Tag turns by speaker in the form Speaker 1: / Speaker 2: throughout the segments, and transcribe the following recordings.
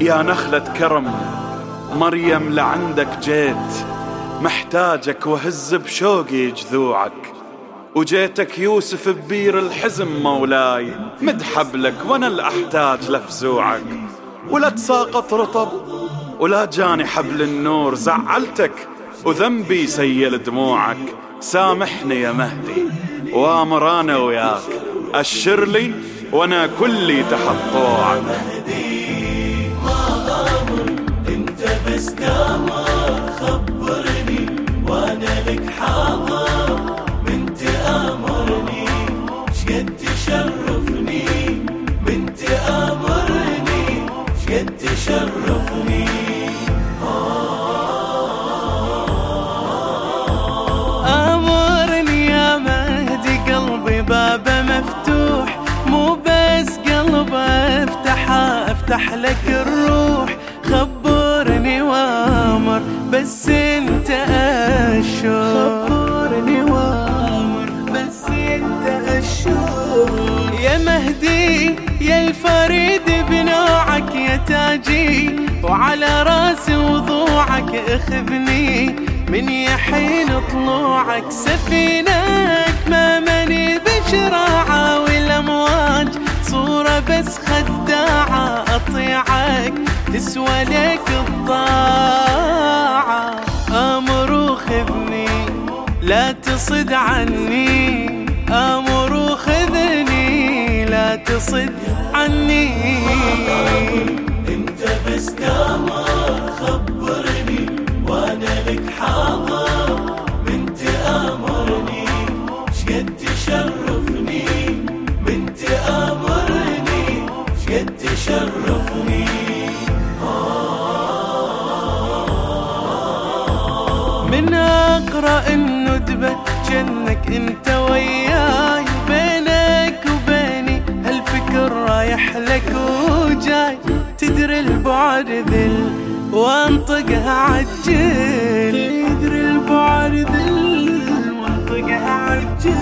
Speaker 1: يا نخلة كرم مريم لعندك جيت محتاجك وهز بشوقي جذوعك. وجيتك يوسف ببير الحزم مولاي مد حبلك وأنا الأحتاج لفزوعك. ولا تساقط رطب ولا جاني حبل النور زعلتك وذنبي سيل دموعك. سامحني يا مهدي وامر أنا وياك أشر لي وأنا كلي تحت طوعك
Speaker 2: انت بس تامر
Speaker 3: افتح لك الروح خبرني وأمر بس انت اشور خبرني وأمر بس انت اشور يا مهدي يا الفريد بنوعك يا تاجي. وعلى راسي وضوعك اخذني. من يحين طلوعك سفينك ما مني بشراعة. اطيعك تسوى لك الطاعة. أمر وخذني لا تصد عني. أمر وخذني لا تصد عني.
Speaker 2: انت بس تامر خبرني
Speaker 3: جنك أنت وياي بينك وبيني هالفكر رايح لك وجاي. تدري البعد ذل وانطقها عجل. تدري البعد ذل وانطقها عجل.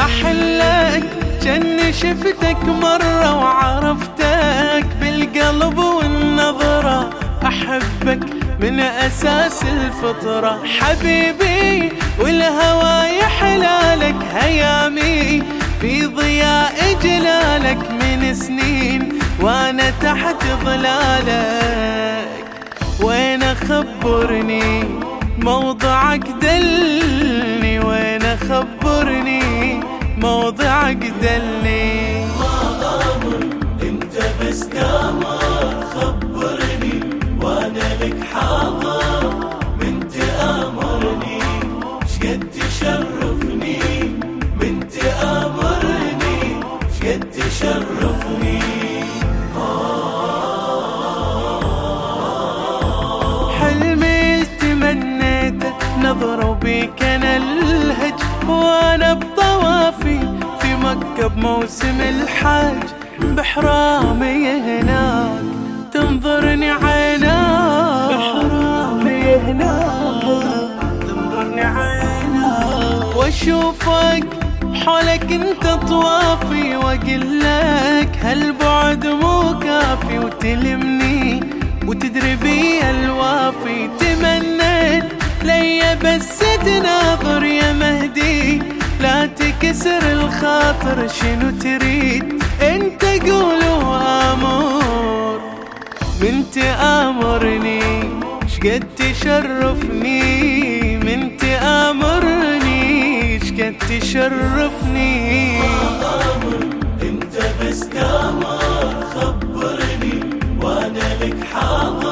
Speaker 3: أحلك جني شفتك مرة وعرفتك بالقلب والنظرة. أحبك من أساس الفطرة حبيبي والهوى يحلالك هيامي. في ضياء جلالك من سنين وأنا تحت ظلالك. وين خبرني موضعك دلني. وين خبرني موضعك دلني.
Speaker 2: انت بس تامر
Speaker 3: نظرة أنا الهج وأنا بطوافي في مكة بموسم الحج بحرامي هناك تنظرني عيناك. بحرامي هناك تنظرني عيناك. وأشوفك حولك أنت طوافي واقول لك هالبعد مو كافي وتلمني وتدري بي ألوافي. ليا بس تناظر يا مهدي. لا تكسر الخاطر شنو تريد؟ انت قول وآمر. من تآمرني شقد تشرفني؟ من تآمرني شقد تشرفني؟
Speaker 2: انت بس تامر خبرني وأنا لك حاضر.